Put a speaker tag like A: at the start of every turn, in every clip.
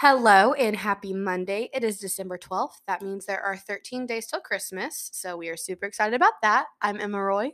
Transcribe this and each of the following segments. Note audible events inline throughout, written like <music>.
A: Hello and happy Monday. It is December 12th. That means there are 13 days till Christmas. So we are super excited about that. I'm Emma Roy.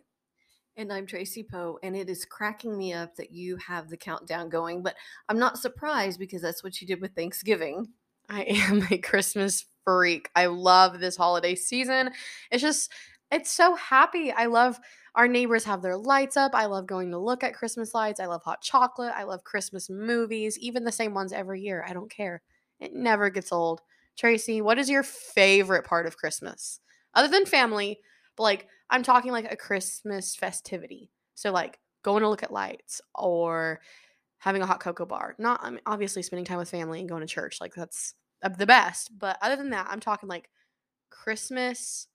B: And I'm Tracy Poe, and it is cracking me up that you have the countdown going, but I'm not surprised because that's what you did with Thanksgiving.
A: I am a Christmas freak. I love this holiday season. It's just, it's so happy. I love our neighbors have their lights up. I love going to look at Christmas lights. I love hot chocolate. I love Christmas movies, even the same ones every year. I don't care. It never gets old. Tracy, what is your favorite part of Christmas? Other than family, but like I'm talking like a Christmas festivity. So like going to look at lights or having a hot cocoa bar. Not I mean, obviously spending time with family and going to church. Like that's uh, the best. But other than that, I'm talking like Christmas.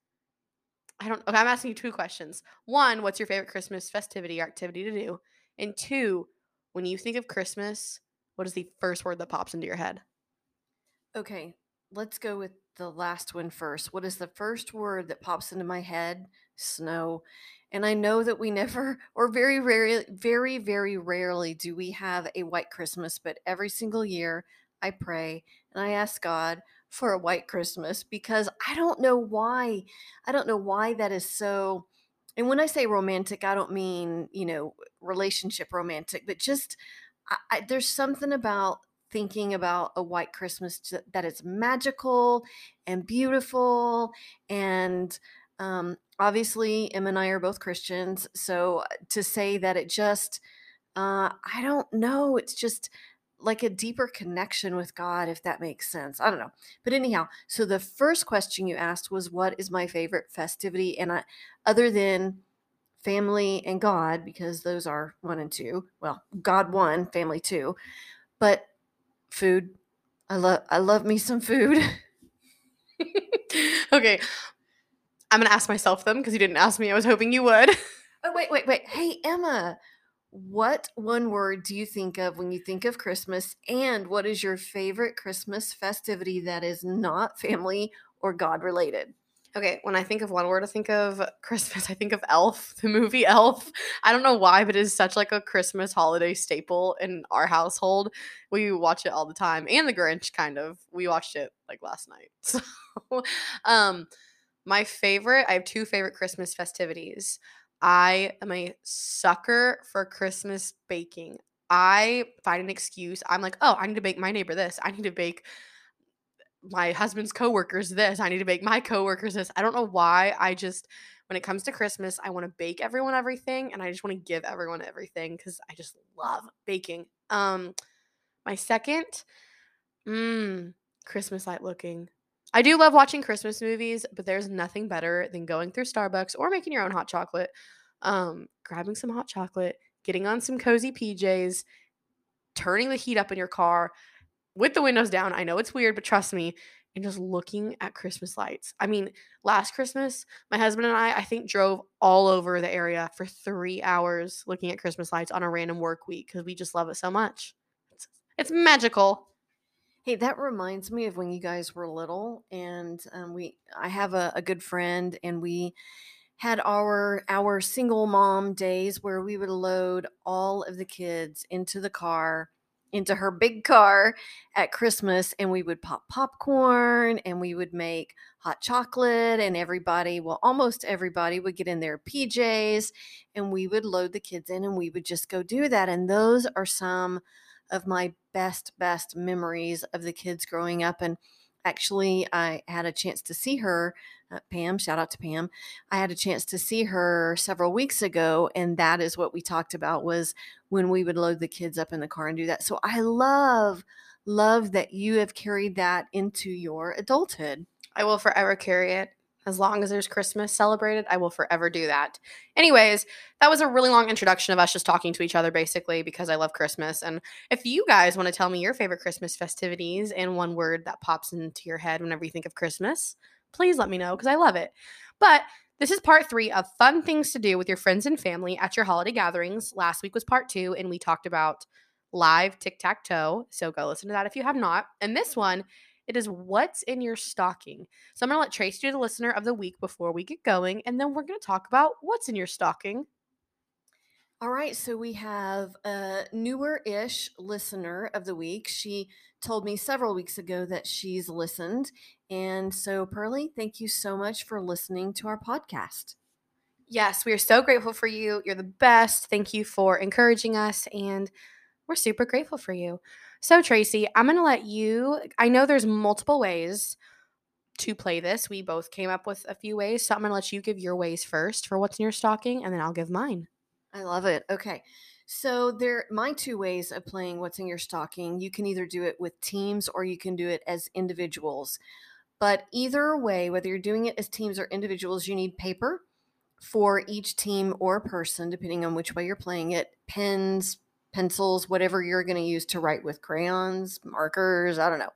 A: I don't okay, I'm asking you two questions. One, what's your favorite Christmas festivity or activity to do? And two, when you think of Christmas, what is the first word that pops into your head?
B: Okay, let's go with the last one first. What is the first word that pops into my head? Snow. And I know that we never, <laughs> or very rarely, very, very rarely do we have a white Christmas, but every single year I pray and I ask God for a white Christmas because I don't know why. I don't know why that is so. And when I say romantic, I don't mean, you know, relationship romantic, but just I, I, there's something about thinking about a white Christmas that is magical and beautiful. And um, obviously, Em and I are both Christians. So uh, to say that it just, uh, I don't know, it's just like a deeper connection with God, if that makes sense. I don't know. But anyhow, so the first question you asked was, What is my favorite festivity? And I, other than family and God, because those are one and two, well, God one, family two. But food. I love I love me some food. <laughs>
A: okay. I'm gonna ask myself them because you didn't ask me. I was hoping you would.
B: oh wait, wait, wait. Hey Emma, what one word do you think of when you think of Christmas? And what is your favorite Christmas festivity that is not family or God related?
A: Okay, when I think of one word, I think of Christmas. I think of Elf, the movie Elf. I don't know why, but it is such like a Christmas holiday staple in our household. We watch it all the time, and The Grinch, kind of. We watched it like last night. <laughs> So, um, my favorite. I have two favorite Christmas festivities. I am a sucker for Christmas baking. I find an excuse. I'm like, oh, I need to bake my neighbor this. I need to bake my husband's coworkers this. I need to bake my coworkers this. I don't know why. I just when it comes to Christmas, I want to bake everyone everything and I just want to give everyone everything cuz I just love baking. Um my second mm Christmas light looking. I do love watching Christmas movies, but there's nothing better than going through Starbucks or making your own hot chocolate. Um grabbing some hot chocolate, getting on some cozy PJs, turning the heat up in your car, with the windows down. I know it's weird, but trust me, and just looking at Christmas lights. I mean, last Christmas, my husband and I, I think, drove all over the area for three hours looking at Christmas lights on a random work week because we just love it so much. It's, it's magical.
B: Hey, that reminds me of when you guys were little, and um, we. I have a, a good friend, and we had our our single mom days where we would load all of the kids into the car into her big car at Christmas and we would pop popcorn and we would make hot chocolate and everybody, well, almost everybody would get in their PJs and we would load the kids in and we would just go do that. And those are some of my best, best memories of the kids growing up. And actually, I had a chance to see her uh, Pam, shout out to Pam. I had a chance to see her several weeks ago, and that is what we talked about was when we would load the kids up in the car and do that. So I love, love that you have carried that into your adulthood.
A: I will forever carry it. As long as there's Christmas celebrated, I will forever do that. Anyways, that was a really long introduction of us just talking to each other, basically, because I love Christmas. And if you guys want to tell me your favorite Christmas festivities and one word that pops into your head whenever you think of Christmas, please let me know because I love it. But this is part three of fun things to do with your friends and family at your holiday gatherings. Last week was part two, and we talked about live tic tac toe. So go listen to that if you have not. And this one, it is what's in your stocking. So I'm going to let Trace do the listener of the week before we get going, and then we're going to talk about what's in your stocking.
B: All right, so we have a newer ish listener of the week. She told me several weeks ago that she's listened. And so, Pearlie, thank you so much for listening to our podcast.
A: Yes, we are so grateful for you. You're the best. Thank you for encouraging us, and we're super grateful for you. So, Tracy, I'm going to let you. I know there's multiple ways to play this. We both came up with a few ways. So, I'm going to let you give your ways first for what's in your stocking, and then I'll give mine.
B: I love it. Okay. So there my two ways of playing what's in your stocking. You can either do it with teams or you can do it as individuals. But either way, whether you're doing it as teams or individuals, you need paper for each team or person, depending on which way you're playing it, pens, pencils, whatever you're going to use to write with crayons, markers, I don't know.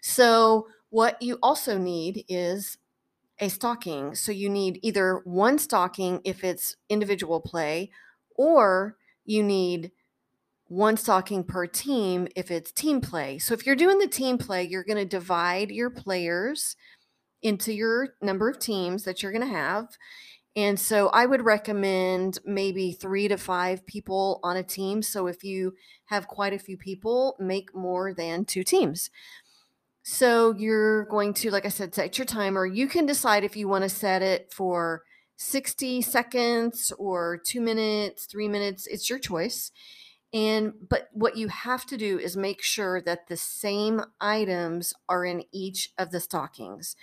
B: So, what you also need is a stocking. So, you need either one stocking if it's individual play, or you need one stocking per team if it's team play. So, if you're doing the team play, you're going to divide your players into your number of teams that you're going to have and so I would recommend maybe three to five people on a team. So if you have quite a few people, make more than two teams. So you're going to, like I said, set your timer. You can decide if you want to set it for 60 seconds or two minutes, three minutes. It's your choice. And but what you have to do is make sure that the same items are in each of the stockings.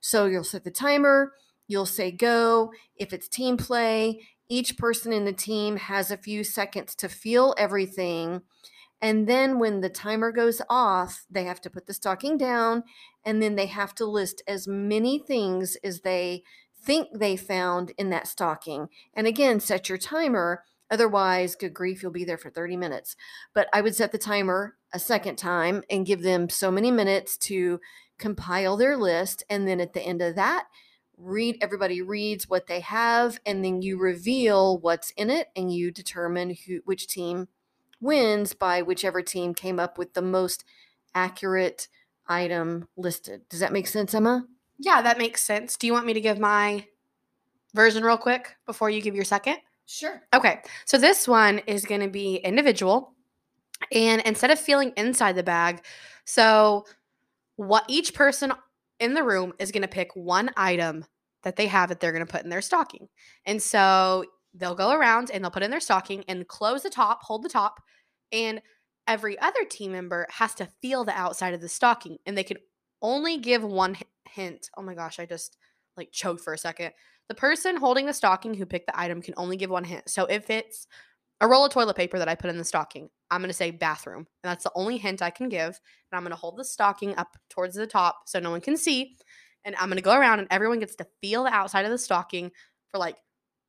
B: So you'll set the timer You'll say go. If it's team play, each person in the team has a few seconds to feel everything. And then when the timer goes off, they have to put the stocking down and then they have to list as many things as they think they found in that stocking. And again, set your timer. Otherwise, good grief, you'll be there for 30 minutes. But I would set the timer a second time and give them so many minutes to compile their list. And then at the end of that, read everybody reads what they have and then you reveal what's in it and you determine who which team wins by whichever team came up with the most accurate item listed. Does that make sense, Emma?
A: Yeah, that makes sense. Do you want me to give my version real quick before you give your second?
B: Sure.
A: Okay. So this one is going to be individual and instead of feeling inside the bag, so what each person in the room is going to pick one item that they have that they're going to put in their stocking. And so they'll go around and they'll put in their stocking and close the top, hold the top, and every other team member has to feel the outside of the stocking and they can only give one hint. Oh my gosh, I just like choked for a second. The person holding the stocking who picked the item can only give one hint. So if it's a roll of toilet paper that I put in the stocking. I'm going to say bathroom. And that's the only hint I can give. And I'm going to hold the stocking up towards the top so no one can see. And I'm going to go around and everyone gets to feel the outside of the stocking for like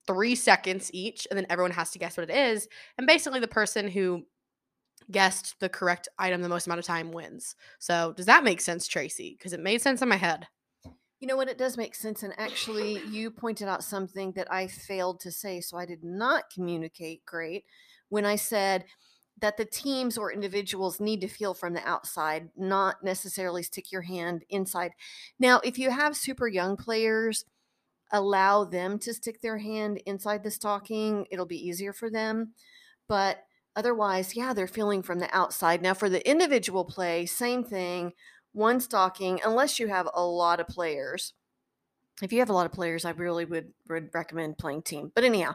A: three seconds each. And then everyone has to guess what it is. And basically, the person who guessed the correct item the most amount of time wins. So, does that make sense, Tracy? Because it made sense in my head.
B: You know what? It does make sense. And actually, you pointed out something that I failed to say. So I did not communicate great when I said that the teams or individuals need to feel from the outside, not necessarily stick your hand inside. Now, if you have super young players, allow them to stick their hand inside the stocking, it'll be easier for them. But otherwise, yeah, they're feeling from the outside. Now, for the individual play, same thing one stocking, unless you have a lot of players. If you have a lot of players, I really would, would recommend playing team. But anyhow,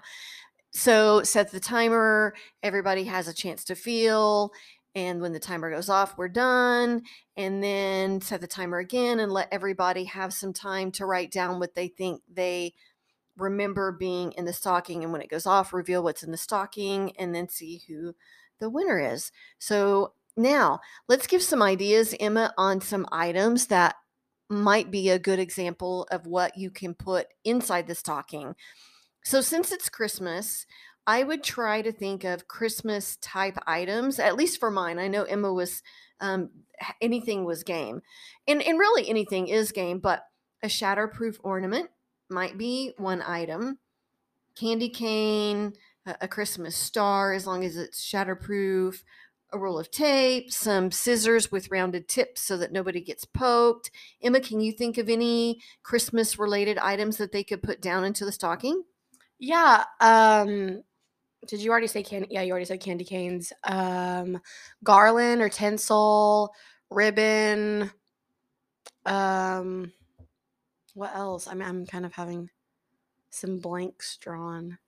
B: so set the timer. Everybody has a chance to feel. And when the timer goes off, we're done. And then set the timer again and let everybody have some time to write down what they think they remember being in the stocking. And when it goes off, reveal what's in the stocking and then see who the winner is. So now, let's give some ideas, Emma, on some items that might be a good example of what you can put inside the stocking. So, since it's Christmas, I would try to think of Christmas type items, at least for mine. I know Emma was, um, anything was game. And, and really anything is game, but a shatterproof ornament might be one item. Candy cane, a, a Christmas star, as long as it's shatterproof, a roll of tape, some scissors with rounded tips so that nobody gets poked. Emma, can you think of any Christmas related items that they could put down into the stocking?
A: Yeah, um Did you already say candy? Yeah, you already said candy canes. Um, garland or tinsel, ribbon. Um, what else? I mean, I'm kind of having some blanks drawn.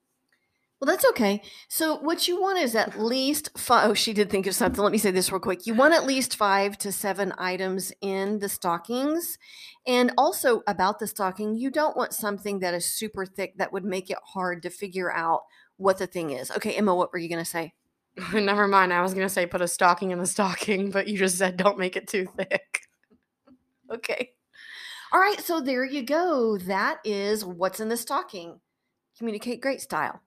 B: Well, that's okay. So, what you want is at least five. Oh, she did think of something. Let me say this real quick. You want at least five to seven items in the stockings. And also, about the stocking, you don't want something that is super thick that would make it hard to figure out what the thing is. Okay, Emma, what were you going to say? <laughs>
A: Never mind. I was going to say put a stocking in the stocking, <laughs> but you just said don't make it too thick. <laughs>
B: okay. All right. So, there you go. That is what's in the stocking. Communicate great style.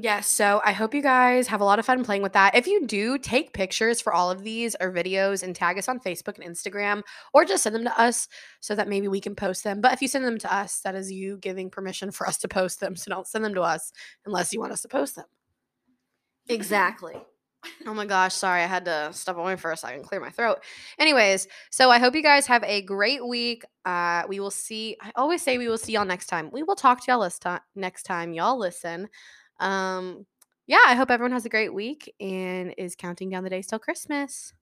A: Yes, so I hope you guys have a lot of fun playing with that. If you do, take pictures for all of these or videos and tag us on Facebook and Instagram, or just send them to us so that maybe we can post them. But if you send them to us, that is you giving permission for us to post them. So don't send them to us unless you want us to post them.
B: Exactly.
A: Oh my gosh, sorry, I had to step away for a second, clear my throat. Anyways, so I hope you guys have a great week. Uh, we will see. I always say we will see y'all next time. We will talk to y'all list next time. Y'all listen. Um, yeah, I hope everyone has a great week and is counting down the days till Christmas.